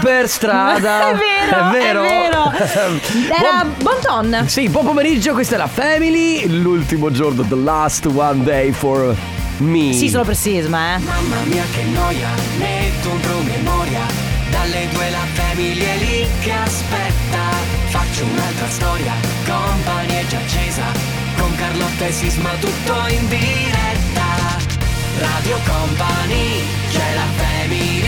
per strada. È vero, È vero. è vero. Era Bonton. Sì, buon pomeriggio, questa è la Family. L'ultimo giorno, the last one day for me. Sì, solo per Sisma, eh. Mamma mia che noia, metto un promemoria Dalle due la famiglia è lì che aspetta Faccio un'altra storia, company è già accesa Con Carlotta e Sisma tutto in diretta Radio Company, c'è la family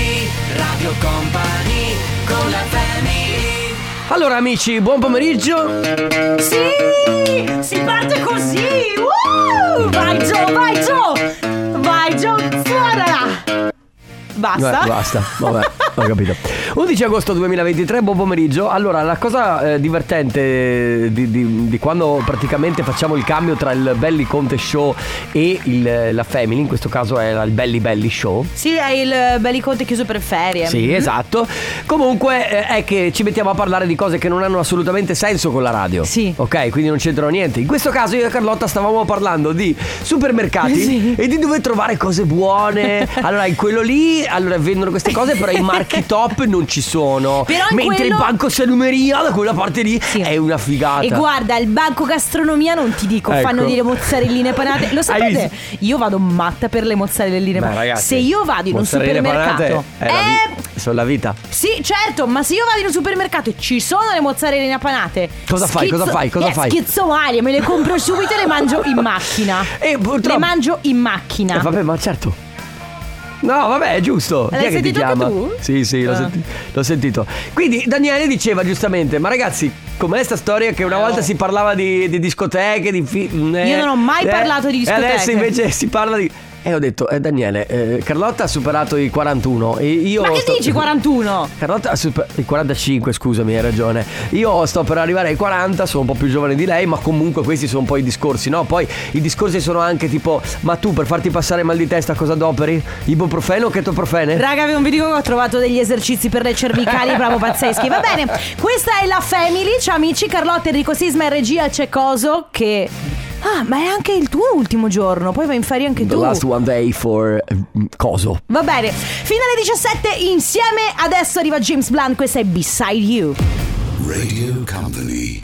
Radio Company, con la family Allora, amici, buon pomeriggio. Sì! Si parte così! Uh! Vai Gio, vai Gio! Vai Gio, fuori là! Basta? Eh, basta, vabbè, ho capito. 11 agosto 2023, buon pomeriggio. Allora, la cosa eh, divertente di, di- di quando praticamente facciamo il cambio tra il Belly Conte Show e il- la Family, in questo caso era il Belly Belly Show. Sì, è il Belli Conte chiuso per ferie. Sì, esatto. Comunque eh, è che ci mettiamo a parlare di cose che non hanno assolutamente senso con la radio. Sì. Ok, quindi non c'entrano niente. In questo caso io e Carlotta stavamo parlando di supermercati Sì. e di dove trovare cose buone. Allora, in quello lì, allora vendono queste cose, però i marchi top non ci sono. Però in Mentre quello- il banco salumeria da quella parte lì Sì. è una figata. E guarda, il banco gastronomia non ti dico, Ecco. fanno dire mozzarelline panate. Lo Hai sapete? Io vado matta per le mozzarelline Beh, panate. ragazzi, Se io vado in un panate supermercato, è la vi- eh, sono la vita. sì, certo, ma se io vado in un supermercato e ci sono le mozzarelline panate, Cosa fai? Cosa fai? Cosa eh, fai? Schizzo Mario, me le compro subito e le mangio in macchina. E purtroppo- Le mangio in macchina. Eh, vabbè, ma certo. No, vabbè, è giusto. Chi L'hai è che ti sentito anche chiama? tu? Sì, sì, l'ho, Ah. senti- l'ho sentito. Quindi Daniele diceva giustamente: Ma ragazzi, com'è sta storia che una volta si parlava di, di discoteche, di film. Io non ho mai parlato di discoteche. E adesso invece si parla di. E ho detto, eh, Daniele, eh, Carlotta ha superato i 41 e io... Ma che sto- dici 41? Carlotta ha superato i 45, scusami, hai ragione. Io sto per arrivare ai 40, sono un po' più giovane di lei, ma comunque questi sono un po' i discorsi, no? Poi i discorsi sono anche tipo, ma tu per farti passare mal di testa cosa adoperi? Ibuprofeno o ketoprofene? Raga, vi vi dico che ho trovato degli esercizi per le cervicali proprio pazzeschi. Va bene, questa è la Family. Ciao amici, Carlotta, Enrico Sisma e regia c'è Coso che... Ah, ma è anche il tuo ultimo giorno, poi vai in ferie anche The tu. last one day for eh, coso. Va bene, fino alle 17 insieme. Adesso arriva James Blunt, questa è Beside You. Radio Company.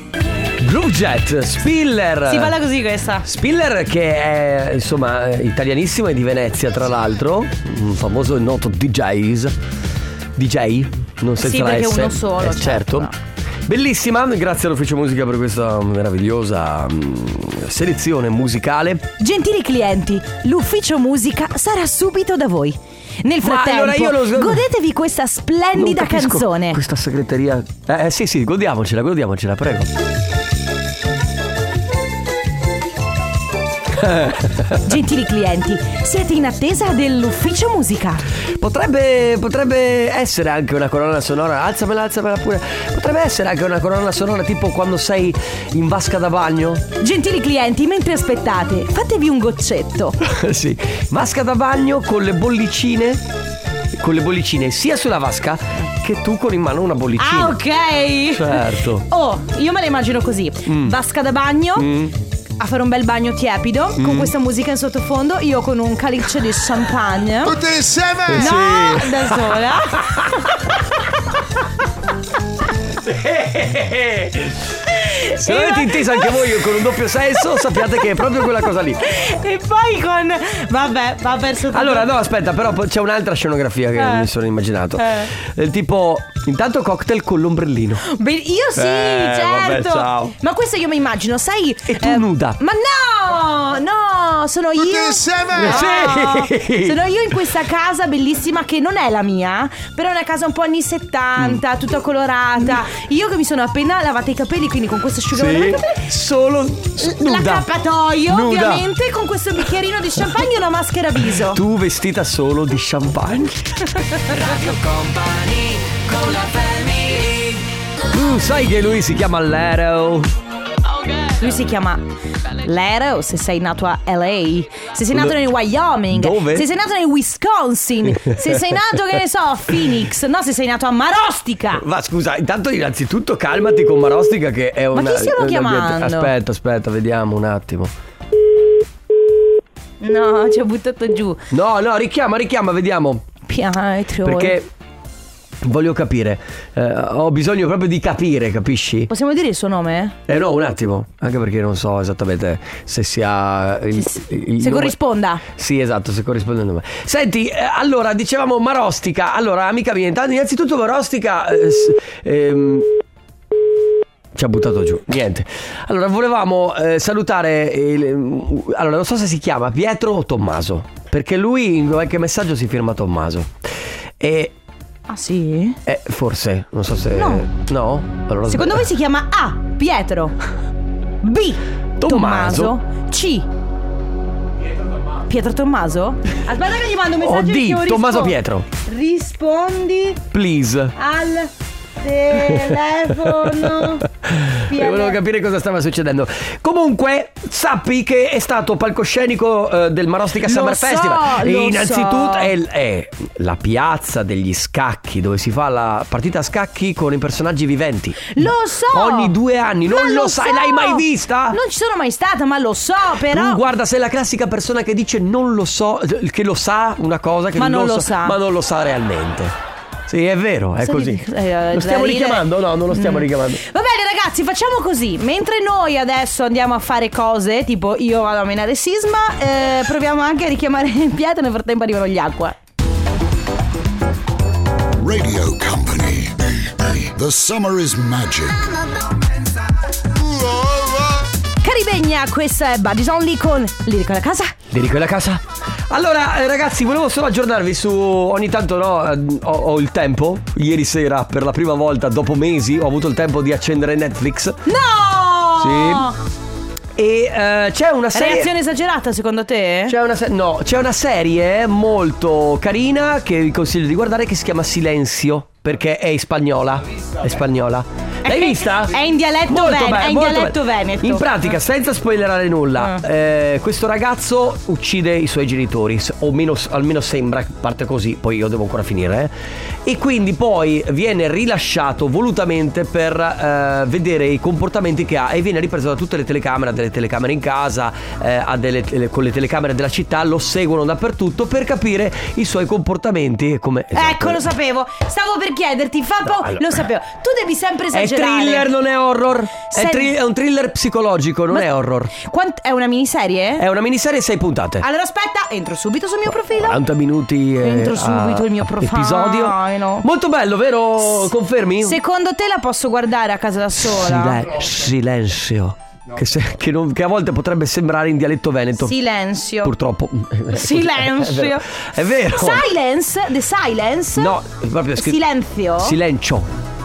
Groove Jet, Spiller. Si parla così questa. Spiller che è insomma italianissimo e di Venezia tra l'altro, un famoso e noto DJs. DJ, non senza Sì, la perché S. uno solo, Eh, certo. certo. Bellissima, grazie all'ufficio musica per questa meravigliosa mm, selezione musicale. Gentili clienti, l'ufficio musica sarà subito da voi. Nel Ma frattempo, allora io lo- godetevi questa splendida Non capisco canzone. Questa segreteria. Eh, eh, sì, sì, godiamocela, godiamocela, prego. Gentili clienti, siete in attesa dell'ufficio musica. Potrebbe, potrebbe essere anche una colonna sonora, alzamela, alzamela pure. Potrebbe essere anche una colonna sonora tipo quando sei in vasca da bagno. Gentili clienti, mentre aspettate, fatevi un goccetto. sì, vasca da bagno con le bollicine. Con le bollicine sia sulla vasca che tu con in mano una bollicina. Ah, ok. Certo. Oh, io me la immagino così. Mm. Vasca da bagno. A fare un bel bagno tiepido Mm. con questa musica in sottofondo, io con un calice di champagne. Tutti insieme! No, da sola. Se l'avete intesa anche voi con un doppio senso, sappiate che è proprio quella cosa lì. e poi con. Vabbè, va perso tutto. Allora, no, aspetta, però c'è un'altra scenografia che Eh. mi sono immaginato. Eh. Eh, tipo, intanto cocktail con l'ombrellino. Beh, io sì, Eh, certo. vabbè. Ma questo io mi immagino, sai. E tu nuda. Ma no, no, sono Tutti io. insieme! No, Sì. Sono io in questa casa bellissima che non è la mia, però è una casa un po' anni 70, Mm. tutta colorata. Io che mi sono appena lavata i capelli, quindi con questo asciugamano Sì, dei capelli. solo s- nuda. L'accappatoio, Nuda. ovviamente, con questo bicchierino di champagne e una maschera viso. Tu vestita solo di champagne. Radio Company, con la family Tu sai che lui si chiama Lero. Lui si chiama Lero se sei nato a LA, se sei nato nel Wyoming, Dove? se sei nato nel Wisconsin, se sei nato, che ne so, a Phoenix, no, se sei nato a Marostica. Ma scusa, intanto innanzitutto calmati con Marostica che è una... chi stiamo chiamando? Aspetta, aspetta, vediamo un attimo. No, ci ho buttato giù. No, no, richiama, richiama, vediamo. Pietro. Perché Voglio capire. Eh, ho bisogno proprio di capire, capisci? Possiamo dire il suo nome? Eh no, un attimo, anche perché non so esattamente se sia il, Se- il se nome- corrisponda. Sì, esatto, se corrisponde al nome. Senti, eh, allora dicevamo Marostica. Allora, amica mia, intanto innanzitutto Marostica eh, s- ehm, ci ha buttato giù. Niente. Allora, volevamo eh, salutare il- allora, non so se si chiama Pietro o Tommaso, perché lui in qualche messaggio si firma Tommaso. E Ah sì? eh, forse, non so se No. No? Allora, Secondo voi si chiama A. Pietro. B. Tommaso. C. Pietro Tommaso? Aspetta che gli mando un messaggio D, che io Tommaso rispondo. Pietro. Rispondi Please. al telefono. E volevo capire cosa stava succedendo. Comunque, sappi che è stato palcoscenico eh, del Marostica Lo Summer so, Festival. lo e innanzitutto so. è, è la piazza degli scacchi, dove si fa la partita a scacchi con i personaggi viventi. Lo so! Ogni due anni, non Ma lo sai, so! l'hai mai vista? Non ci sono mai stata, ma lo so, però. Tu guarda, sei la classica persona che dice non lo so, che lo sa una cosa che Ma non lo so, sa. ma non lo sa realmente. Sì, è vero, è così. eh, lo stiamo da ridere. richiamando? No, non lo stiamo Mm. richiamando. Va bene ragazzi, facciamo così. Mentre noi adesso andiamo a fare cose, tipo io vado a menare sisma, eh, proviamo anche a richiamare Pietro, nel frattempo arrivano gli acqua. Radio Company. The summer is magic. Caribegna, questa è Buddies Only con Lirico alla casa. Di quella casa? Allora, eh, ragazzi, volevo solo aggiornarvi su. Ogni tanto, no, eh, ho, ho il tempo. Ieri sera, per la prima volta, dopo mesi, ho avuto il tempo di accendere Netflix. No! E eh, c'è una serie. Reazione esagerata secondo te? C'è una, se- no, c'è una serie molto carina che vi consiglio di guardare che si chiama Silenzio. Perché è spagnola. È spagnola. L'hai vista? È in dialetto Molto ven- be- è in dialetto bello. veneto. In pratica, senza spoilerare nulla, Ah. eh, questo ragazzo uccide i suoi genitori, o meno- almeno sembra, parte così, poi io devo ancora finire. eh. E quindi poi viene rilasciato volutamente per eh, vedere i comportamenti che ha e viene ripreso da tutte le telecamere, ha delle telecamere in casa, eh, delle con le telecamere della città, lo seguono dappertutto per capire i suoi comportamenti e come... esatto. Ecco, lo sapevo. Stavo per chiederti, fa po- allora. Lo sapevo. Tu devi sempre È esagerare. thriller, non è horror. È, Sei- tri- è un thriller psicologico, non Ma- è horror. Quant- è una miniserie? È una miniserie 6 puntate. Allora aspetta, entro subito sul mio profilo. 40 minuti eh, Entro subito il mio profilo. episodio. Molto bello, vero? Confermi? Secondo te la posso guardare a casa da sola? Sile- silenzio. Che, se- che non- che a volte potrebbe sembrare in dialetto veneto. Silenzio. Purtroppo. Silenzio. È vero. Silence? The silence? No, è proprio scritto. Silenzio? Silenzio.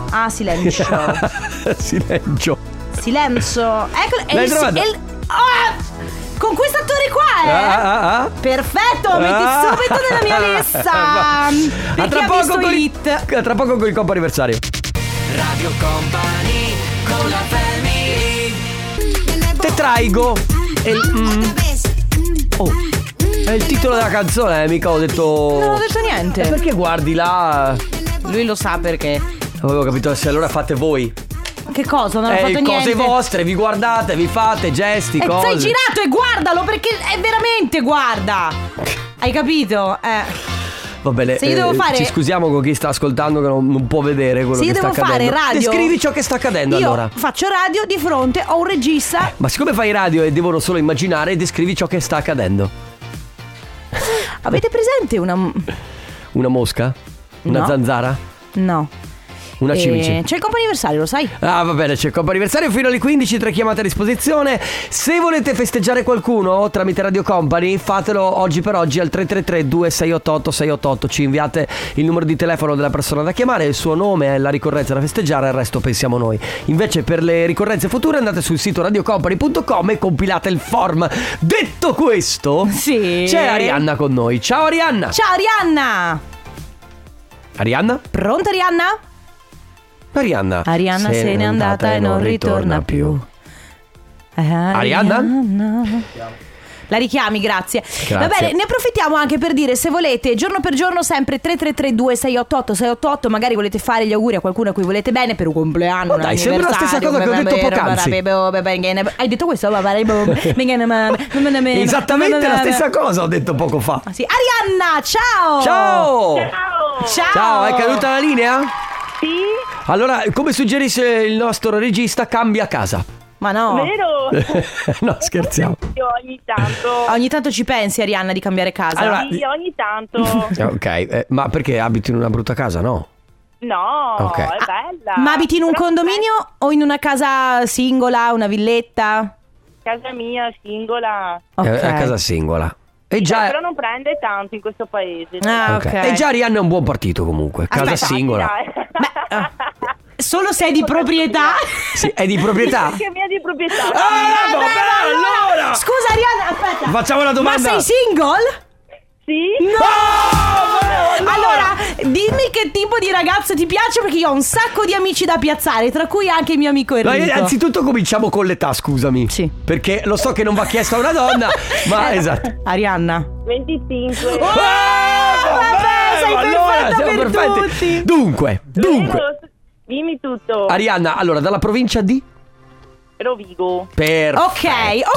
ah, silenzio. Silenzio. Silenzio. Ecco, è il, è Ah! Con questo attore qua, eh? Ah, ah, ah. Perfetto, lo metti Ah. subito nella mia lista. A Perché tra ha poco visto con il, Hit. a tra poco con il compo anniversario. Radio Company traigo. E il- mm. Oh, è il titolo della canzone, eh, mica ho detto. Non ho detto niente. Eh, perché guardi là? Lui lo sa perché. Avevo capito se allora fate voi. Che cosa? Non ho Eh, fatto cose niente. vostre, vi guardate, vi fate gesti, E cose. sei girato e guardalo perché è veramente guarda. Hai capito? Eh. Va bene, Se io devo fare- ci scusiamo con chi sta ascoltando che non, non può vedere quello Se io che devo sta fare accadendo. radio. Descrivi ciò che sta accadendo Io allora. faccio radio di fronte a un regista. Ma siccome fai radio e devono solo immaginare, descrivi ciò che sta accadendo. Avete presente una. Una mosca? Una No. zanzara? No. Una Eh, cimice? C'è il comp'anniversario, lo sai? Ah, va bene, c'è il compo anniversario fino alle 15, tre chiamate a disposizione. Se volete festeggiare qualcuno tramite Radio Company, fatelo oggi per oggi al 333 2688 688. Ci inviate il numero di telefono della persona da chiamare, il suo nome la ricorrenza da festeggiare, il resto pensiamo noi. Invece per le ricorrenze future andate sul sito radiocompany.com e compilate il form. Detto questo, Sì. c'è Arianna con noi. Ciao Arianna. Ciao Arianna! Arianna? Pronta Arianna? Arianna. Arianna se, n'è andata e non ritorna più. Eh, Arianna? La richiami, grazie. Va Grazie. bene, ne approfittiamo anche per dire se volete, giorno per giorno, sempre 3332 688 688, magari volete fare gli auguri a qualcuno a cui volete bene per un compleanno. Oh, un dai, sembra la stessa cosa che ho detto poc'anzi. Hai detto questo? Esattamente la stessa cosa ho detto poco fa. Ah, sì. Arianna, ciao! Ciao! Ciao! Ciao, è caduta la linea? Sì, Allora, come suggerisce il nostro regista, cambia casa. Ma no. vero? no, scherziamo. Io ogni tanto. Ogni tanto ci pensi, Arianna, di cambiare casa? Allora- Sì, ogni tanto. Ok, eh, ma perché abiti in una brutta casa, no? No, Ok. è bella. Ma abiti in un Però condominio o in una casa singola, una villetta? Casa mia, singola. Ok. È a casa singola. E già, però non prende tanto in questo paese. Ah, ok. ok. E già Rihanna è un buon partito comunque. Casa Aspetta, singola. Dai. ah. Solo se è di proprietà? Sì, è di proprietà? Perché mia di proprietà. Ah, vabbè, allora! Scusa, Arianna, aspetta. Facciamo una domanda. Ma sei single? Sì? No! Allora, dimmi che tipo di ragazzo ti piace perché io ho un sacco di amici da piazzare, tra cui anche il mio amico Ma Enrico. anzitutto cominciamo con l'età, scusami. Sì. Perché lo so che non va chiesto a una donna, ma Eh, esatto. Arianna. 25. Ah, vabbè, sei perfetta siamo per perfetti. tutti. Dunque, dunque. Dimmi tutto. Arianna, allora, dalla provincia di? Rovigo. Perfetto.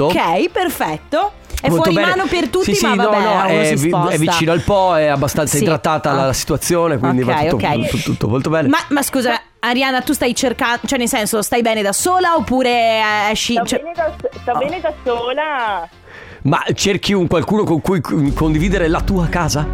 Ok, ok, perfetto. È Molto fuori bene. mano per tutti, sì, sì, ma vabbè, no, no, uno è, si vi- sposta. è vicino al Po, è abbastanza Sì. idratata la, Ah. la situazione, quindi va Ok, tutto, ok. tutto- tutto molto bene. Ma, ma scusa, Arianna, tu stai cercando, cioè nel senso, stai bene da sola oppure eh, esci... Sto, cioè- bene, da, sto bene da sola. Ma cerchi un qualcuno con cui condividere la tua casa?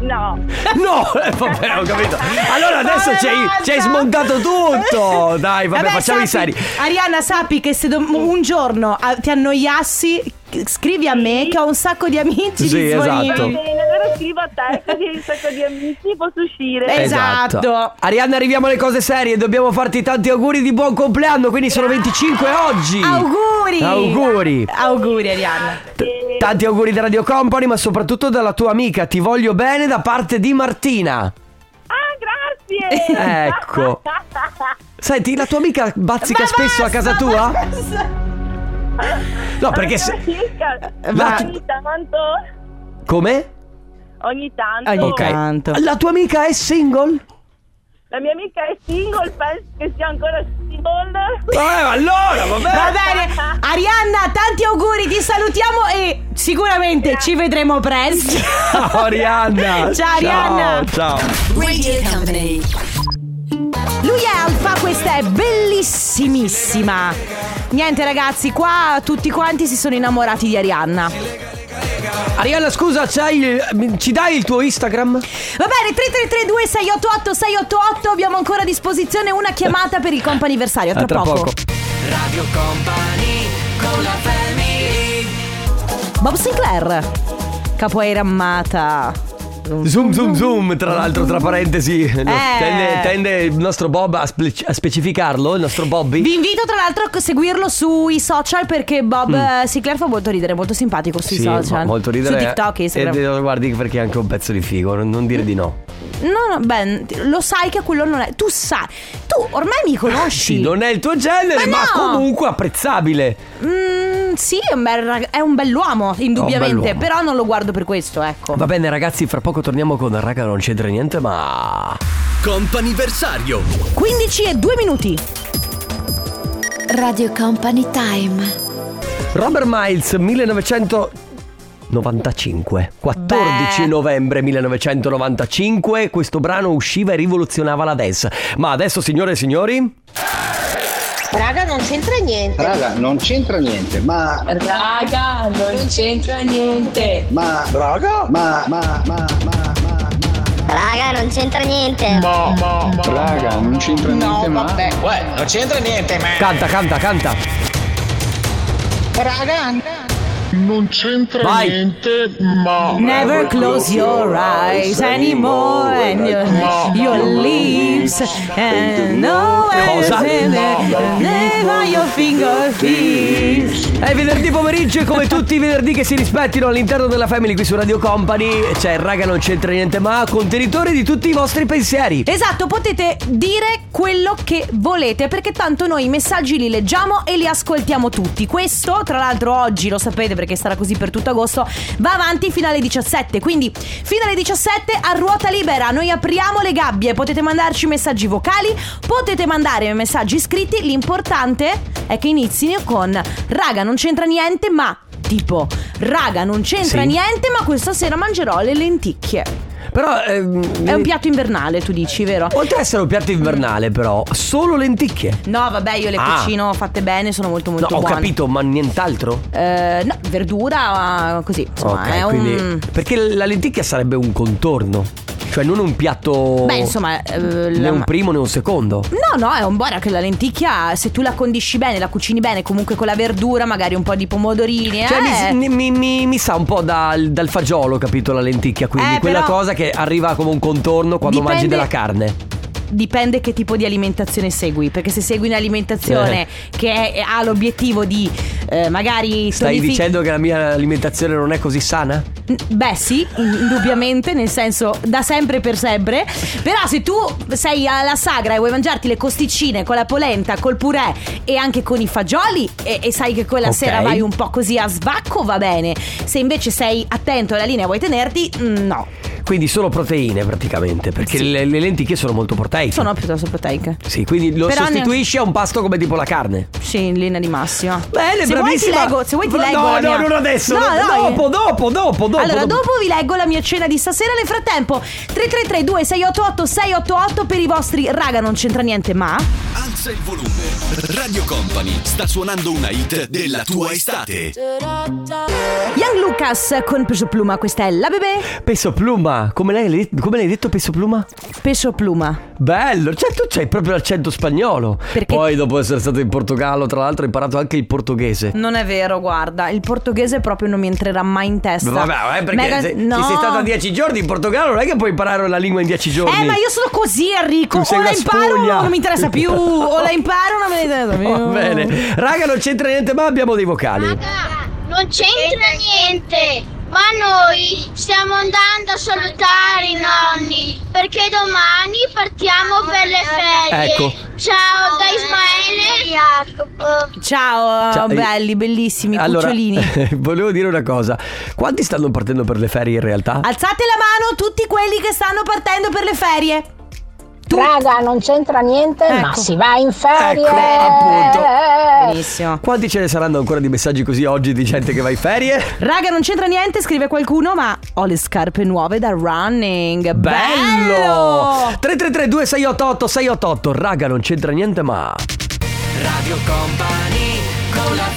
No. No, eh, vabbè, ho capito. Allora adesso Vabbè, ci hai- basta. ci hai smontato tutto. Dai, vabbè, facciamo i sappi- seri. Arianna, sappi che se dom- un giorno ah, ti annoiassi, scrivi a me che ho un sacco di amici Sì, disponibili. esatto. Va bene, allora scrivo a te così un sacco di amici posso uscire. Esatto. Arianna, arriviamo alle cose serie. Dobbiamo farti tanti auguri di buon compleanno. Quindi sono 25 oggi. Auguri! Auguri. Auguri, Arianna. T- Tanti auguri da Radio Company, ma soprattutto dalla tua amica. Ti voglio bene da parte di Martina. Ah, grazie. Ecco. Senti, la tua amica bazzica Ma spesso a casa basta, tua? basta. No, perché se. Va- Ogni tanto. Come? Ogni tanto. Ogni Ok. tanto. La tua amica è single? La mia amica è single, penso che sia ancora single. Eh, allora, vabbè. Va bene, Arianna, tanti auguri, ti salutiamo e sicuramente ci vedremo presto. Ciao Arianna. Ciao, Arianna. Ciao. Radio Company. Lui è Alfa, questa è bellissimissima. Niente ragazzi, qua tutti quanti si sono innamorati di Arianna. Arianna, scusa, c'hai, ci dai il tuo Instagram? Va bene, 3332 688 688 abbiamo ancora a disposizione una chiamata per il comp'anniversario, tra, A tra poco. Radio Company con la family Bob Sinclair, capoeira amata. Zoom, zoom, zoom, tra l'altro, tra parentesi. no, Eh. Tende, tende il nostro Bob a, spe- a specificarlo, il nostro Bobby. Vi invito tra l'altro a seguirlo sui social perché Bob eh, Sinclair fa molto ridere, molto simpatico sui Mm. Sì, social. mo- molto ridere. Su TikTok, Instagram. E lo guardi perché è anche un pezzo di figo, non, non dire di no. No, no, beh, lo sai che quello non è. Tu sai. Tu ormai mi conosci. Sì, non è il tuo genere, Ma ma, no! comunque apprezzabile. Mm, sì, è un, bel rag- è un bell'uomo, indubbiamente. bell'uomo. Però non lo guardo per questo, ecco. Va bene, ragazzi, fra poco torniamo con Raga, non c'entra niente, ma. Comp'anniversario 15 e 2 minuti. Radio Company Time. Robert Miles 1995 14 Beh. novembre 1995 questo brano usciva e rivoluzionava la dance ma adesso signore e signori Raga, non c'entra niente. Raga, non c'entra niente, ma. Raga, non c'entra niente. Ma. Raga? Ma. Ma. Ma. Ma. Ma. Raga, non c'entra niente. Raga, non c'entra niente, ma. canta canta canta Raga, Non c'entra Vai. niente, ma. Never close your eyes anymore and your, leave fingertips. And no Cosa? Never your fingertips. È venerdì pomeriggio e come tutti i venerdì che si rispettino all'interno della Family qui su Radio Company c'è raga non c'entra niente ma contenitore di tutti i vostri pensieri. Esatto, potete dire quello che volete perché tanto noi i messaggi li leggiamo e li ascoltiamo tutti. Questo, tra l'altro, oggi lo sapete perché sarà così per tutto agosto, va avanti fino alle 17. Quindi fino alle 17 a ruota libera. Noi apriamo le gabbie, potete mandarci messaggi vocali, potete mandare messaggi scritti. L'importante è che inizino con raga, non c'entra niente, ma tipo raga, non c'entra Sì. niente, ma questa sera mangerò le lenticchie. Però ehm, È un piatto invernale, tu dici, vero? oltre ad essere un piatto invernale però solo lenticchie. No, vabbè, io le Ah. cucino fatte bene, sono molto No, molto ho buone. capito, ma nient'altro. Eh, no, verdura così, insomma, ok, è un quindi perché la lenticchia sarebbe un contorno, cioè non un piatto Beh, insomma, eh, né la- un primo né un secondo. No, no, è un buona che la lenticchia, se tu la condisci bene, la cucini bene, comunque con la verdura, magari un po' di pomodorini, Cioè, eh. mi, mi- mi- mi sa un po' dal, dal fagiolo, capito? La lenticchia, quindi Eh, quella però- cosa che arriva come un contorno quando Dipende- mangi della carne. Dipende che tipo di alimentazione segui, perché se segui un'alimentazione che è- ha l'obiettivo di eh, magari Stai tonifi- dicendo che la mia alimentazione non è così sana? Beh sì, indubbiamente, nel senso da sempre per sempre. Però se tu sei alla sagra e vuoi mangiarti le costiccine con la polenta, col purè e anche con i fagioli e, e sai che quella Ok. sera vai un po' così a svacco, va bene. Se invece sei attento alla linea e vuoi tenerti, mm, no. Quindi solo proteine praticamente, perché Sì. le, le lenticchie sono molto proteiche. Sono piuttosto proteiche. Sì, quindi lo Però sostituisci a un pasto come tipo la carne. Sì, in linea di massima. Bene, se vuoi ti bravissima. leggo, se vuoi ti No, leggo no, la mia- non adesso, No, no, no, dopo, dopo, dopo, dopo, Allora, dopo. dopo vi leggo la mia cena di stasera. Nel frattempo, 333 2688 688 per i vostri raga, non c'entra niente, ma. Alza il volume. Radio Company sta suonando una hit della tua estate. Young Lucas con Peso Pluma, questa è la bebè. Peso pluma, come l'hai, come l'hai detto peso pluma? Peso Pluma. Bello, cioè tu c'hai proprio l'accento spagnolo. Perché- Poi dopo essere stato in Portogallo, tra l'altro, hai imparato anche il portoghese. Non è vero, guarda, il portoghese proprio non mi entrerà mai in testa. Vabbè, eh, perché Mega- se, no. se sei stata dieci giorni in Portogallo non è che puoi imparare la lingua in dieci giorni. Eh, ma io sono così, Enrico. Tu O la imparo spugna. o non mi interessa più. O la imparo o non me ne più. Va bene. Raga, non c'entra niente, ma abbiamo dei vocali. Non c'entra niente, ma noi stiamo andando a salutare i nonni perché domani partiamo per le ferie. Ecco. Ciao da Ismaele e Jacopo. Ciao, Ciao, eh, belli, bellissimi, Allora, cucciolini. volevo dire una cosa. Quanti stanno partendo per le ferie in realtà? Alzate la mano tutti quelli che stanno partendo per le ferie. Tu- Raga, non c'entra niente, ma Ecco. si va in ferie. Ecco, appunto. Benissimo. Quanti ce ne saranno ancora di messaggi così oggi di gente che va in ferie? Raga, non c'entra niente, scrive qualcuno, ma ho le scarpe nuove da running. Bello! 333 2688 688 Raga, non c'entra niente, ma Radio Company con la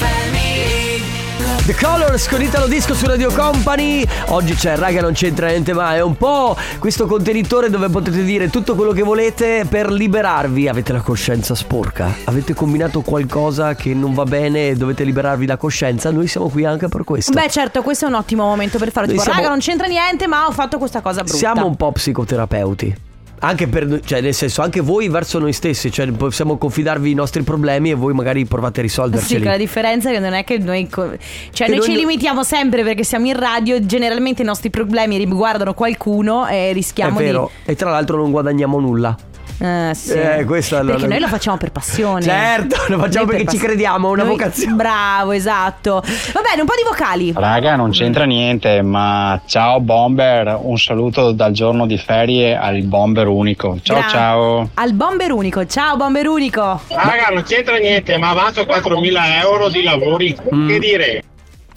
The Colors con Italo Disco su Radio Company. Oggi c'è, raga, non c'entra niente, ma è un po' questo contenitore dove potete dire tutto quello che volete per liberarvi. Avete la coscienza sporca, avete combinato qualcosa che non va bene e dovete liberarvi la coscienza. Noi siamo qui anche per questo. Beh, certo, questo è un ottimo momento per farlo. Tipo, siamo- raga, non c'entra niente, ma ho fatto questa cosa brutta. Siamo un po' psicoterapeuti. Anche per, cioè, nel senso, anche voi verso noi stessi, cioè possiamo confidarvi i nostri problemi e voi magari provate a Sì, risolverceli. che la differenza è che non è che noi. co- Cioè, Che noi ci limitiamo sempre perché siamo in radio. e Generalmente i nostri problemi riguardano qualcuno e È rischiamo vero, e tra l'altro non guadagniamo nulla. Eh, sì. Eh, questo allora- Perché noi lo facciamo per passione. Certo, lo facciamo Noi per perché ci pass- crediamo, è una Noi- vocazione. Bravo, esatto. Va bene, un po' di vocali. Raga, non c'entra niente, ma ciao Bomber, un saluto dal giorno di ferie al Bomber unico. Ciao Gra- ciao. Al bomber unico. Ciao, bomber unico. Raga, non c'entra niente, ma avanzo 4.000 euro di lavori. Mm. Che dire?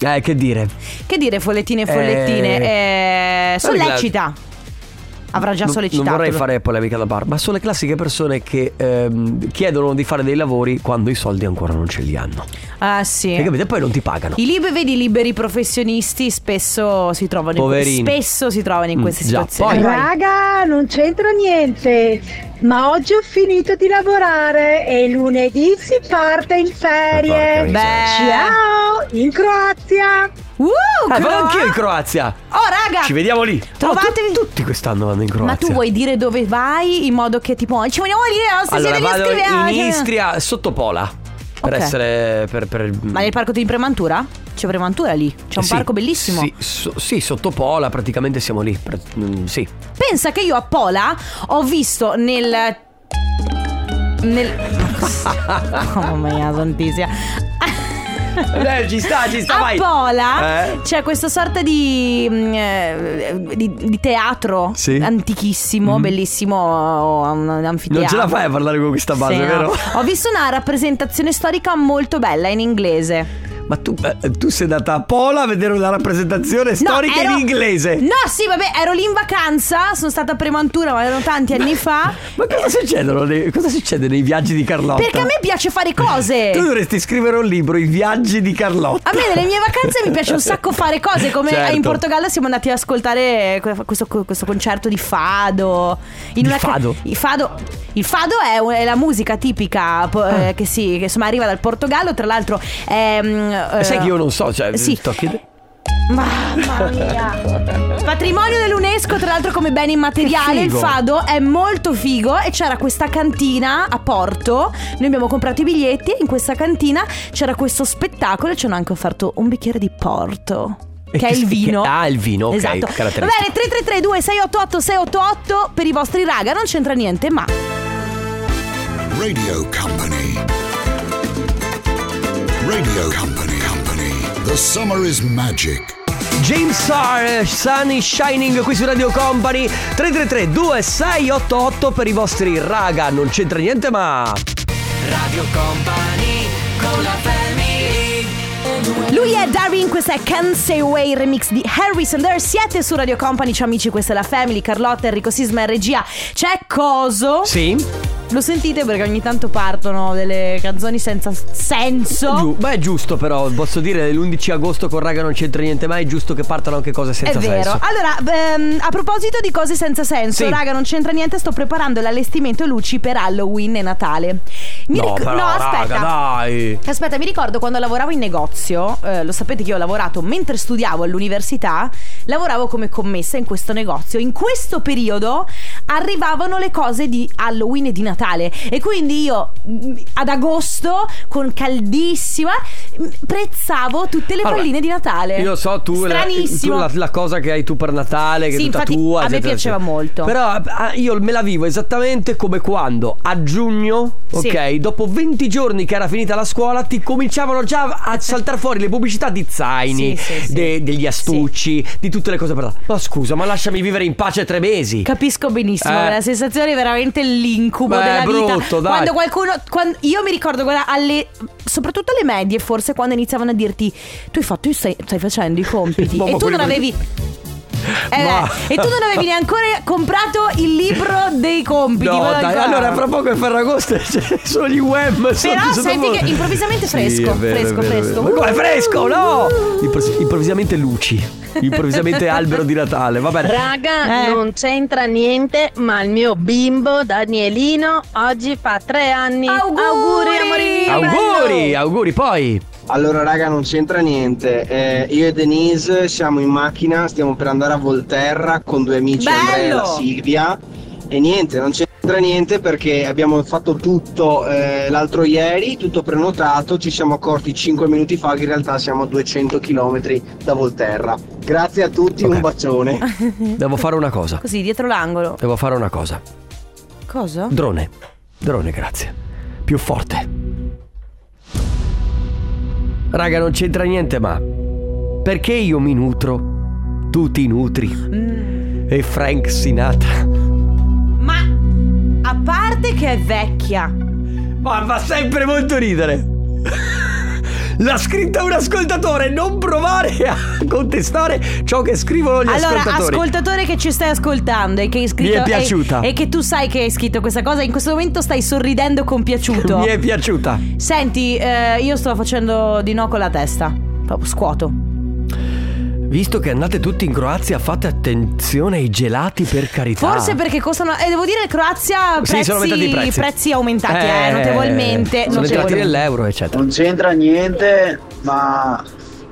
Eh, che dire. Che dire, follettine e follettine? Eh, la- sollecita. Avrà già sollecitato. Non vorrei fare polemica da bar, ma sono le classiche persone che ehm, chiedono di fare dei lavori quando i soldi ancora non ce li hanno. Ah, sì. E capite? Poi non ti pagano. I liberi, vedi, i liberi professionisti spesso si trovano in, Poverini. spesso si trovano in Mm, queste già, situazioni. poi- Vai. Raga, non c'entra niente, ma oggi ho finito di lavorare e lunedì si parte in ferie. Porca miseria. Beh. Ciao, in Croazia. Uh, Eh, vado Croa- anch'io in Croazia. Oh, raga! Ci vediamo lì. Trovatevi- No, tu- tutti quest'anno vanno in Croazia. Ma tu vuoi dire dove vai in modo che tipo ci vogliamo dire oh, stasera Allora, vado iscriviamo, in Istria, sotto Pola. Per Ok. essere. Per, per- Ma nel parco di Premantura? C'è Premantura lì, c'è un Sì, parco bellissimo. Sì, so- sì, sotto Pola praticamente siamo lì. Mm, sì. Pensa che io a Pola ho visto nel nel Oh mia santissima. Eh, ci sta, ci sta, a vai. Pola Eh? c'è questa sorta di, mm, eh, di, di teatro Sì. Antichissimo, bellissimo, un anfiteatro. Non ce la fai a parlare con questa base, Sì, no. vero? Ho visto una rappresentazione storica molto bella in inglese. Ma tu, eh, tu sei andata a Pola a vedere una rappresentazione storica ero- in inglese. No, sì, vabbè, ero lì in vacanza, sono stata a Premantura, ma erano tanti anni fa. Ma cosa, succedono nei, cosa succede nei viaggi di Carlotta? Perché a me piace fare cose. Tu dovresti scrivere un libro, I viaggi di Carlotta. A me nelle mie vacanze mi piace un sacco fare cose, come Certo. in Portogallo siamo andati ad ascoltare questo, questo concerto di fado. In Di ca- fado? il fado, il fado è, un- è la musica tipica po- Ah. eh, che, si, che insomma arriva dal Portogallo, tra l'altro è... mm, eh, Sai che io non so, cioè, Sì. sto chiedendo. Mamma mia. Patrimonio dell'UNESCO, tra l'altro come bene immateriale, il fado è molto figo e c'era questa cantina a Porto. Noi abbiamo comprato i biglietti, in questa cantina c'era questo spettacolo e ci hanno anche offerto un bicchiere di Porto. E Che è il vino. che- ah, il vino, ok, Esatto. Va bene, 3332 688 688 per i vostri raga, non c'entra niente, ma Radio Company. Radio Company. The summer is magic. James Sar, Sun is Shining qui su Radio Company 333 2688 per i vostri raga, non c'entra niente ma Radio Company con la family Lui è Darwin, questa è Can't Say Away, remix di Harrison There. Siete su Radio Company, ciao amici, questa è la Family, Carlotta, Enrico Sisma e regia. C'è Coso. Sì? Lo sentite perché ogni tanto partono delle canzoni senza senso. Giu- beh è giusto però, posso dire l'11 agosto con raga non c'entra niente mai, è giusto che partano anche cose senza È vero. senso Allora, ehm, a proposito di cose senza senso, Sì. raga, non c'entra niente. Sto preparando l'allestimento luci per Halloween e Natale. Mi No ric- però no, aspetta. raga dai Aspetta, mi ricordo quando lavoravo in negozio, eh, lo sapete che io ho lavorato mentre studiavo all'università, lavoravo come commessa in questo negozio. In questo periodo arrivavano le cose di Halloween e di Natale e quindi io mm, ad agosto con caldissima prezzavo tutte le Allora, palline di Natale. Io so tu, la, tu la, la cosa che hai tu per Natale, che Sì, è tutta infatti, tua a me piaceva eccetera. molto. Però ah, io me la vivo esattamente come quando a giugno, Sì. ok, dopo 20 giorni che era finita la scuola, ti cominciavano già a saltare fuori le pubblicità di zaini, Sì, de- degli astucci, di tutte le cose per. Ma scusa, ma lasciami vivere in pace tre mesi. Capisco benissimo, Eh. la sensazione è veramente l'incubo Beh, della vita. brutto, dai. Quando qualcuno. quando- io mi ricordo, guarda, alle. soprattutto alle medie, forse, quando iniziavano a dirti: Tu hai fatto, stai, stai facendo i compiti. E tu non avevi. Eh Ma- e tu non avevi neanche comprato il libro dei compiti. No, dai, allora fra poco è Ferragosto solo gli web. Però senti che improvvisamente Sì, fresco, è vero, fresco, è vero, è fresco. vero. Ma come fresco? No! Impros- improvvisamente luci. Improvvisamente albero di Natale. Va bene. Raga, Eh. non c'entra niente, ma il mio bimbo Danielino oggi fa tre anni. Auguri! amore mio. Auguri, bello. auguri, poi. Allora raga non c'entra niente, Eh, io e Denise siamo in macchina, stiamo per andare a Volterra con due amici Bello! Andrea e la Silvia e niente, non c'entra niente perché abbiamo fatto tutto eh, l'altro ieri, tutto prenotato, ci siamo accorti 5 minuti fa che in realtà siamo a 200 km da Volterra. Grazie a tutti, Ok. un bacione. Devo fare una cosa. Così, dietro l'angolo. Devo fare una cosa. Cosa? Drone. Drone, grazie. Più forte. Raga, non c'entra niente, ma. Perché io mi nutro? Tu ti nutri. E Frank Sinatra. Ma a parte che è vecchia. Ma fa sempre molto ridere. L'ha scritta un ascoltatore, non provare a contestare ciò che scrivono gli Allora, ascoltatori. ascoltatore che ci stai ascoltando e che hai scritto. Mi è piaciuta. E, e che tu sai che hai scritto questa cosa, in questo momento stai sorridendo compiaciuto. Mi è piaciuta. Senti, eh, io sto facendo di no con la testa. Proprio scuoto. Visto che andate tutti in Croazia, fate attenzione ai gelati per carità. Forse perché costano. E devo dire, Croazia Sì, prezzi, sono aumentati i prezzi. aumentati, eh, notevolmente. Sono entrati nell'euro, eccetera. Non c'entra niente, ma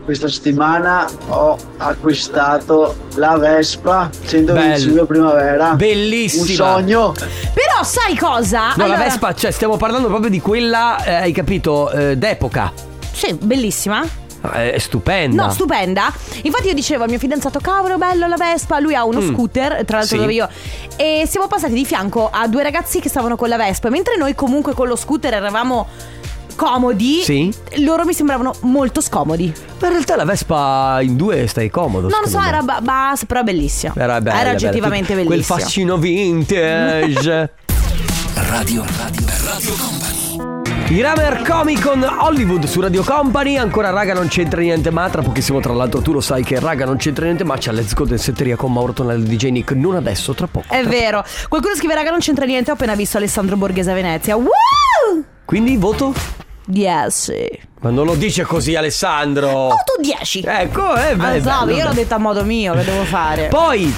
questa settimana ho acquistato la Vespa 125 Primavera. Bellissima. Un sogno. Però sai cosa? No, Allora- la Vespa, cioè stiamo parlando proprio di quella, eh, hai capito, eh, d'epoca. Sì, bellissima. Eh, È stupenda. No, stupenda. Infatti io dicevo al mio fidanzato, cavolo, bello la Vespa. Lui ha uno Mm. scooter, tra l'altro Sì. dove io. E siamo passati di fianco a due ragazzi che stavano con la Vespa. Mentre noi comunque con lo scooter eravamo comodi. Sì. Loro mi sembravano molto scomodi. Ma in realtà la Vespa in due stai comodo. Non lo so, secondo me. era ba- bassa, però bellissima. Era bella, Era bella. oggettivamente Quel bellissima. fascino vintage. Radio, radio, Radio. I Ramer Comic con Hollywood su Radio Company. Ancora raga non c'entra niente ma tra pochissimo tra l'altro tu lo sai che raga non c'entra niente ma c'è Let's Go Densetteria con Mauro Tonello di DJ Nick. Non adesso, tra poco. È vero. Qualcuno scrive, raga, non c'entra niente. Ho appena visto Alessandro Borghese a Venezia. Woo! Quindi voto? 10. Ma non lo dice così Alessandro. Tu 10. Ecco, eh, beh, Ah, so, bello, io l'ho detto a modo mio, che devo fare? Poi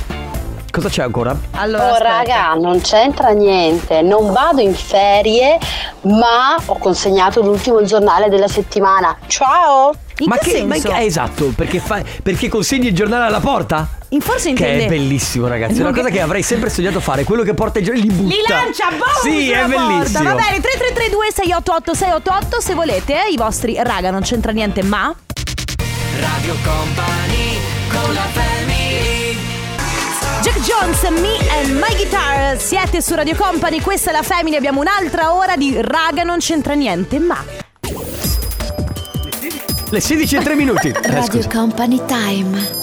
cosa c'è ancora? Allora, oh raga, non c'entra niente, non vado in ferie, ma ho consegnato l'ultimo giornale della settimana. Ciao! In ma che ma senso? eh, esatto, perché, fa- perché consegni il giornale alla porta? In forse Che intende è bellissimo, ragazzi. È una cosa che avrei sempre sognato fare. Quello che porta i giornali li butta. Li lancia, boom! Sì, è porta. bellissimo. Va bene, 3332 688 688 se volete, eh, i vostri raga non c'entra niente, ma Radio Company con la family Jones, Me and My Guitar Siete su Radio Company, questa è la Family Abbiamo un'altra ora di Raga non c'entra niente Ma Le 16 e 3 minuti. Eh, Radio scusa. Company Time.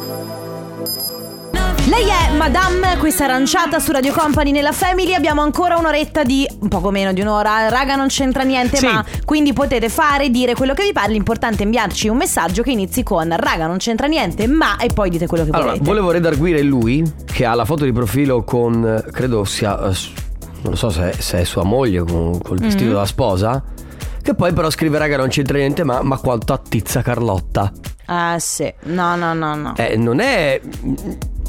Lei è Madame, questa aranciata su Radio Company nella Family Abbiamo ancora un'oretta di un poco meno di un'ora Raga non c'entra niente Sì. ma Quindi potete fare, dire quello che vi pare L'importante è inviarci un messaggio che inizi con Raga non c'entra niente ma E poi dite quello che Allora, volete volevo redarguire lui che ha la foto di profilo con, credo sia, eh, non lo so se, se è sua moglie con col vestito Mm. da sposa, che poi però scrive raga non c'entra niente ma, ma quanto attizza Carlotta. Ah sì, no no no no Eh, non è,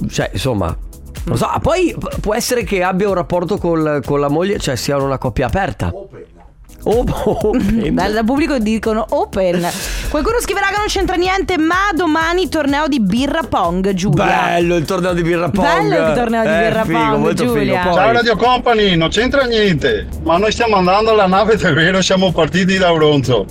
cioè insomma, non lo so, Ah, poi p- può essere che abbia un rapporto col- con la moglie, cioè sia una coppia aperta. Oh, open. Dal, dal pubblico dicono open. Qualcuno scriverà che non c'entra niente, ma domani torneo di birra pong, Giulia. Bello il torneo di birra pong. Bello il torneo di Eh, birra figo, pong, molto Giulia. Figo. Ciao Radio Company, non c'entra niente, ma noi stiamo andando alla nave Tagliero, siamo partiti da Auronzo.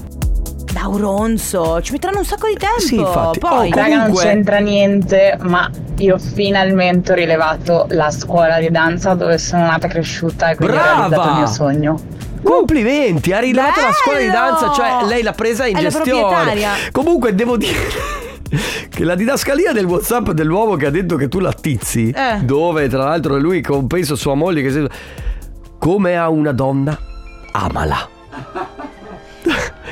Da Auronzo, ci metteranno un sacco di tempo. Sì, infatti. Poi, Oh, Raga, non Comunque- c'entra niente, ma io finalmente ho rilevato la scuola di danza dove sono nata e cresciuta e quindi ho Brava! realizzato il mio sogno. Complimenti, ha rilevato la scuola di danza, cioè lei l'ha presa in È gestione. Comunque devo dire che la didascalia del WhatsApp dell'uomo che ha detto che tu la tizzi, Eh. dove tra l'altro lui compenso sua moglie che si- come a una donna amala.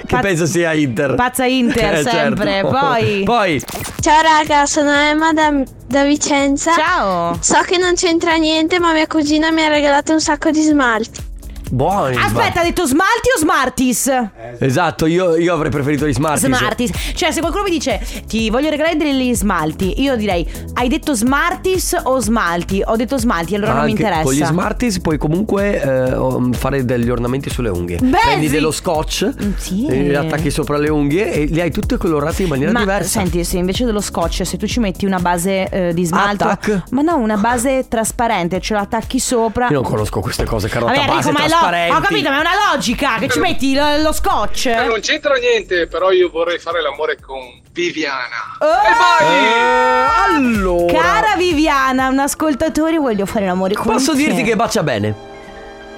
Che Paz- penso sia Inter. Pazza Inter, Eh, sempre. certo. Poi- Poi Ciao raga, sono Emma da, da Vicenza. Ciao. So che non c'entra niente, ma mia cugina mi ha regalato un sacco di smalti. Buoni. Aspetta, ha detto smalti o smartis? Esatto, io, io avrei preferito gli Smarties. Smartis. Cioè, se qualcuno mi dice ti voglio regalare degli smalti, io direi hai detto smartis o smalti? Ho detto smalti, allora non mi Anche interessa. Con gli Smarties puoi comunque eh, um, fare degli ornamenti sulle unghie. Beh, Prendi sì. dello scotch, sì. e li attacchi sopra le unghie e li hai tutte colorate in maniera Ma diversa. senti, se invece dello scotch, se tu ci metti una base eh, di smalto, Attack? ma no, una base trasparente, ce la attacchi sopra. Io non conosco queste cose, Carlotta. Vabbè, Enrico, ma è trasparenti. ho capito, ma è una logica che ci metti lo, lo scotch. Eh, non c'entra niente, però io vorrei fare l'amore con Viviana. Oh! allora. Cara Viviana, un ascoltatore, voglio fare l'amore con Posso te. dirti che bacia bene?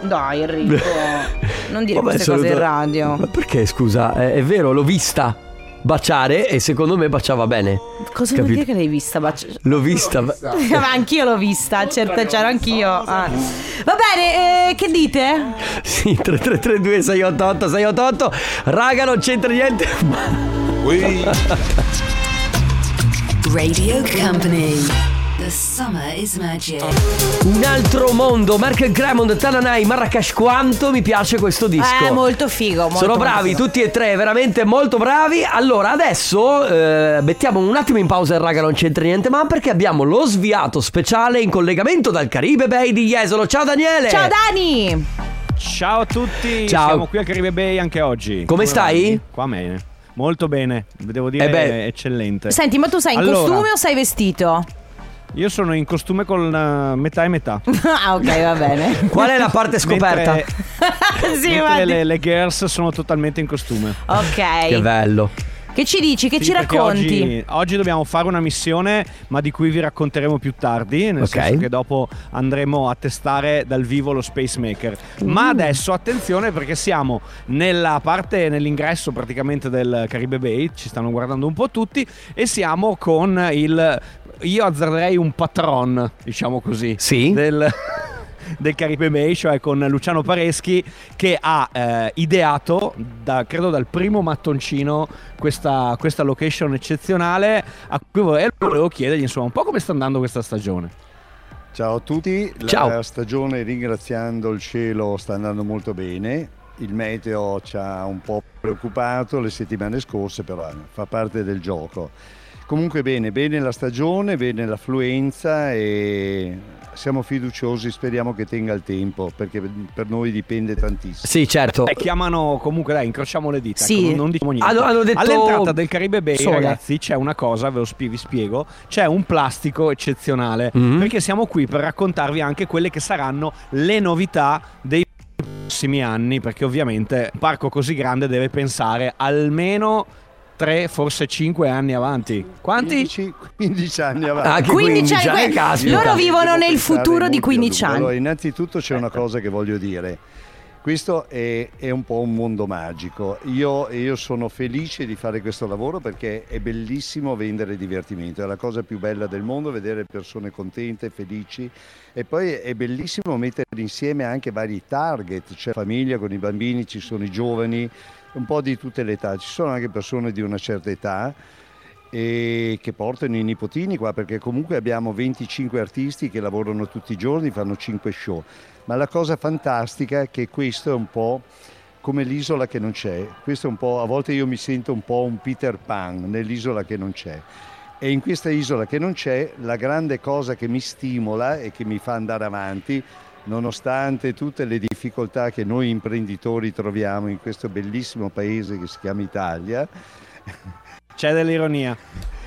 Dai, Enrico, non dire Vabbè, queste cose in radio. Ma perché, scusa? È, è vero, l'ho vista baciare e secondo me baciava bene. Cosa vuol Capito? dire che l'hai vista? baci- L'ho vista. Ma anch'io l'ho vista, certo, c'ero anch'io. Ah. Va bene, eh, che dite? Sì, 3332 688 688. Raga, non c'entra niente. Radio Company. The summer is magic. Un altro mondo, Mark Cremond, Tananai, Marrakesh, quanto mi piace questo disco. Eh, molto figo. Molto, Sono molto bravi figo. tutti e tre, veramente molto bravi. Allora, adesso eh, mettiamo un attimo in pausa il raga non c'entra niente, ma perché abbiamo lo sviato speciale in collegamento dal Caribe Bay di Jesolo. Ciao Daniele! Ciao Dani! Ciao a tutti, Ciao. siamo qui al Caribe Bay anche oggi. Come stai? va? Qua bene. Molto bene, devo dire Eh beh. eccellente. Senti, ma tu sei in Allora, costume o sei vestito? Io sono in costume con eh, metà e metà. ah, ok, va bene. Qual è la parte scoperta? Mentre, sì, mentre le, le girls sono totalmente in costume. Ok. Che bello. Che ci dici? Che Sì, ci racconti? Oggi, oggi dobbiamo fare una missione, ma di cui vi racconteremo più tardi. Nel Ok. senso che dopo andremo a testare dal vivo lo Spacemaker. Ma Mm. adesso attenzione perché siamo nella parte, nell'ingresso praticamente del Caribe Bay. Ci stanno guardando un po' tutti. E siamo con il. Io azzarderei un patron, diciamo così. Sì. Del. del Caribe Bay, cioè con Luciano Pareschi che ha eh, ideato, da- credo dal primo mattoncino, questa, questa location eccezionale a cui volevo, volevo chiedergli insomma un po' come sta andando questa stagione. Ciao a tutti, la Ciao. stagione ringraziando il cielo sta andando molto bene, il meteo ci ha un po' preoccupato le settimane scorse però fa parte del gioco. Comunque bene, bene la stagione, bene l'affluenza e siamo fiduciosi, speriamo che tenga il tempo perché per noi dipende tantissimo. Sì, certo. E chiamano comunque, dai, incrociamo le dita. Sì. ecco, non diciamo niente. Hanno- hanno detto All'entrata del Caribe Bay, sole. ragazzi, c'è una cosa, ve lo spie- vi spiego. C'è un plastico eccezionale. Mhm. Perché siamo qui per raccontarvi anche quelle che saranno le novità dei prossimi anni. Perché ovviamente un parco così grande deve pensare almeno 3, forse 5 anni avanti. Quanti? 15, 15 anni avanti. Anche 15 anni, anni, que- caspita. loro vivono nel futuro di molto a 15 lungo. anni. Allora, innanzitutto c'è una cosa che voglio dire. Questo è, è un po' un mondo magico. Io, io sono felice di fare questo lavoro perché è bellissimo vendere divertimento. È la cosa più bella del mondo vedere persone contente, felici. E poi è bellissimo mettere insieme anche vari target. C'è famiglia con i bambini, ci sono i giovani, un po' di tutte le età. Ci sono anche persone di una certa età e che portano i nipotini qua perché comunque abbiamo 25 artisti che lavorano tutti i giorni, fanno 5 show. Ma la cosa fantastica è che questo è un po' come l'isola che non c'è. Questo è un po', a volte io mi sento un po' un Peter Pan nell'isola che non c'è. E in questa isola che non c'è, la grande cosa che mi stimola e che mi fa andare avanti, nonostante tutte le difficoltà che noi imprenditori troviamo in questo bellissimo paese che si chiama Italia, C'è dell'ironia.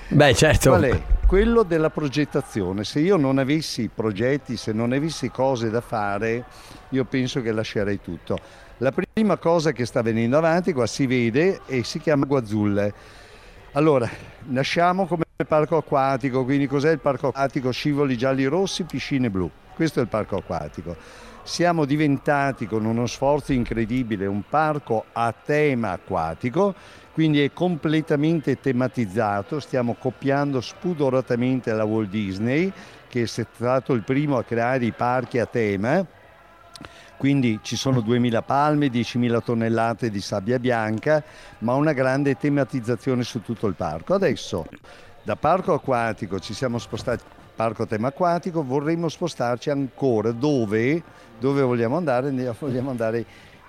Beh, certo. Qual è? Quello della progettazione. Se io non avessi progetti, se non avessi cose da fare, io penso che lascerei tutto. La prima cosa che sta venendo avanti, qua si vede, e si chiama Guazzulle. Allora, nasciamo come parco acquatico, quindi cos'è il parco acquatico? Scivoli gialli rossi, piscine blu. Questo è il parco acquatico. Siamo diventati con uno sforzo incredibile un parco a tema acquatico, quindi è completamente tematizzato, stiamo copiando spudoratamente la Walt Disney, che è stato il primo a creare i parchi a tema. Quindi ci sono 2000 palme, 10.000 tonnellate di sabbia bianca, ma una grande tematizzazione su tutto il parco. Adesso da parco acquatico ci siamo spostati parco tema acquatico, vorremmo spostarci ancora dove, dove vogliamo andare? Vogliamo andare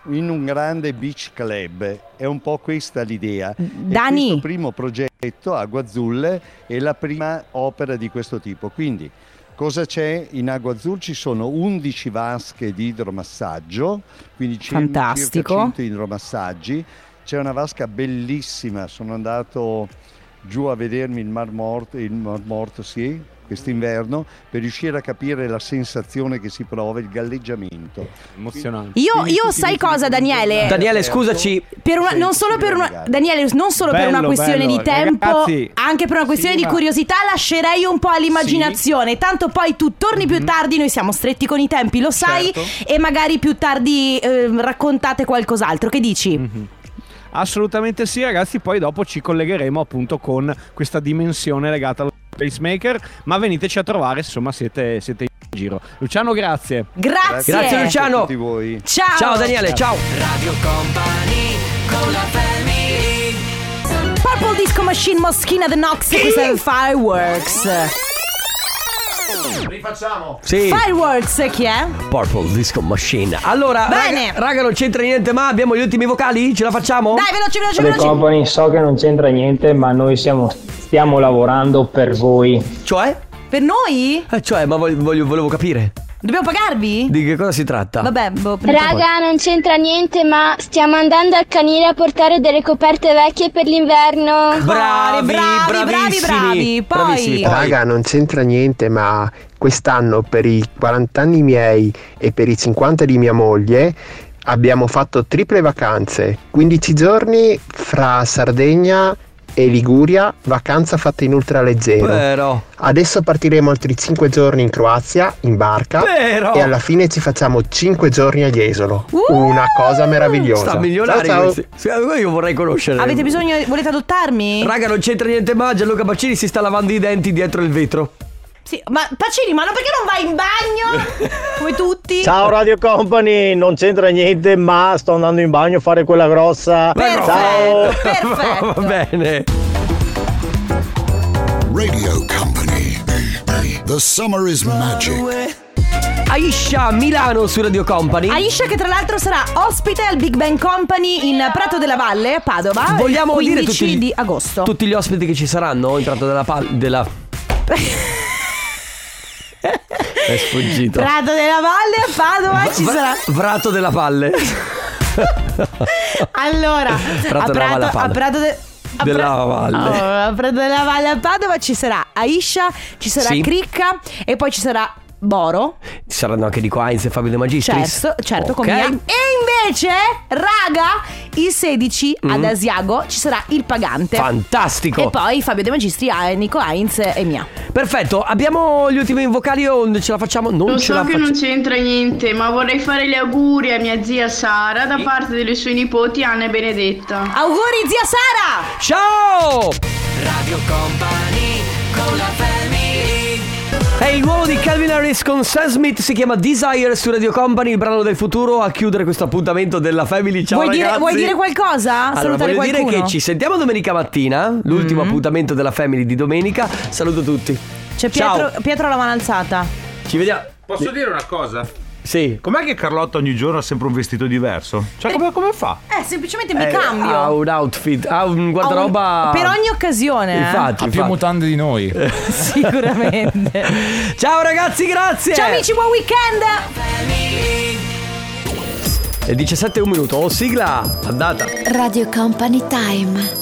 in un grande beach club, è un po' questa l'idea. Dani. questo primo progetto a Guazzulle è la prima opera di questo tipo, quindi Cosa c'è in Agua Azul? Ci sono 11 vasche di idromassaggio, quindi Fantastico. 100 idromassaggi. C'è una vasca bellissima, sono andato giù a vedermi il Mar Morto, il Mar Morto sì, quest'inverno, per riuscire a capire la sensazione che si prova, il galleggiamento. Emozionante. Io, Quindi io sai cosa, Daniele? Daniele, scusaci. Per una- Sì, non solo per una. Daniele, non solo per una Bello, questione bello. di tempo, Ragazzi, anche per una questione sì, di ma- curiosità, lascerei un po' all'immaginazione. Tanto poi tu torni più tardi, noi siamo stretti con i tempi, lo sai, Certo. e magari più tardi eh, raccontate qualcos'altro. Che dici? Assolutamente sì, ragazzi. Poi dopo ci collegheremo appunto con questa dimensione legata allo pacemaker. Ma veniteci a trovare, insomma, siete, siete in giro. Luciano, grazie. Grazie. Grazie, Luciano. a tutti voi. Ciao. Ciao Daniele, ciao. Radio Company con la Purple Disco Machine Moschina The Nox, questo è Fireworks. Rifacciamo. Sì. Fireworks, chi è? Purple Disco Machine. Allora, Bene. raga, raga, non c'entra niente, ma abbiamo gli ultimi vocali? Ce la facciamo? Dai, veloci, veloci, The veloci. Company so che non c'entra niente, ma noi siamo- stiamo lavorando per voi. Cioè? Per noi? Eh, cioè, ma voglio- voglio- volevo capire. Dobbiamo pagarvi? Di che cosa si tratta? Vabbè, boh, poi. Raga, non c'entra niente, ma stiamo andando al canile a portare delle coperte vecchie per l'inverno. Bravi, bravi, bravi, bravi. Poi Bravissimi. Raga, non c'entra niente, ma quest'anno per i 40 anni miei e per i 50 di mia moglie abbiamo fatto triple vacanze, 15 giorni fra Sardegna e Liguria, vacanza fatta in ultraleggero. Vero. Adesso partiremo altri 5 giorni in Croazia in barca Vero. e alla fine ci facciamo 5 giorni a Jesolo. Una cosa meravigliosa. Sta Ciao, ciao. Sì, Io vorrei conoscere. Avete bisogno, volete adottarmi? Raga, non c'entra niente ma Gianluca Bacini si sta lavando i denti dietro il vetro. Sì, ma Pacini, ma no, perché non vai in bagno? Come tutti? Ciao Radio Company, non c'entra niente, ma sto andando in bagno a fare quella grossa. Ciao. Va bene. Radio Company. The summer is magic. Aisha Milano su Radio Company. Aisha che tra l'altro sarà ospite al Big Bang Company in Prato della Valle a Padova Vogliamo il 15 dire tutti di agosto. Tutti gli ospiti che ci saranno in tratto della pal- della È sfuggito. Prato della Valle a Padova ci sarà Vrato della Valle. Allora, Prato a della Valle a Prato, a. Prato de- a Della Pra- Valle. Oh, a Prato della Valle a Padova ci sarà Aisha, ci sarà Sì. Cricca e poi ci sarà Boro. Ci saranno anche Nico Heinz e Fabio De Magistris. Certo, certo, Ok. con Mia. E invece, raga, il 16 ad Mm. Asiago ci sarà il pagante. Fantastico. E poi Fabio De Magistri, eh, Nico Heinz e Mia. Perfetto, abbiamo gli ultimi vocali o ce la facciamo? Non Lo ce so la che facciamo. non c'entra niente, ma vorrei fare gli auguri a mia zia Sara da parte delle sue nipoti Anna e Benedetta. Auguri zia Sara! Ciao! Radio Company con la family È il nuovo di Calvin Harris con Sam Smith, si chiama Desire su Radio Company, il brano del futuro a chiudere questo appuntamento della Family. Ciao vuoi, dire, vuoi dire qualcosa? Allora, Salutare voglio qualcuno? dire che ci sentiamo domenica mattina, l'ultimo Mm. appuntamento della Family di domenica. Saluto tutti. C'è Ciao. Pietro, Pietro ha la mano alzata. Ci vediamo. Posso dire una cosa? Sì. Com'è che Carlotta ogni giorno ha sempre un vestito diverso? Cioè, come, come fa? Eh, semplicemente mi Eh, cambio. Ha un outfit, ha un guardaroba. Per ogni occasione. eh. Infatti, Ha più infatti. mutande di noi. Sicuramente. Ciao ragazzi, grazie. Ciao amici, buon weekend! È 17 e un minuto, oh sigla, andata. Radio Company Time.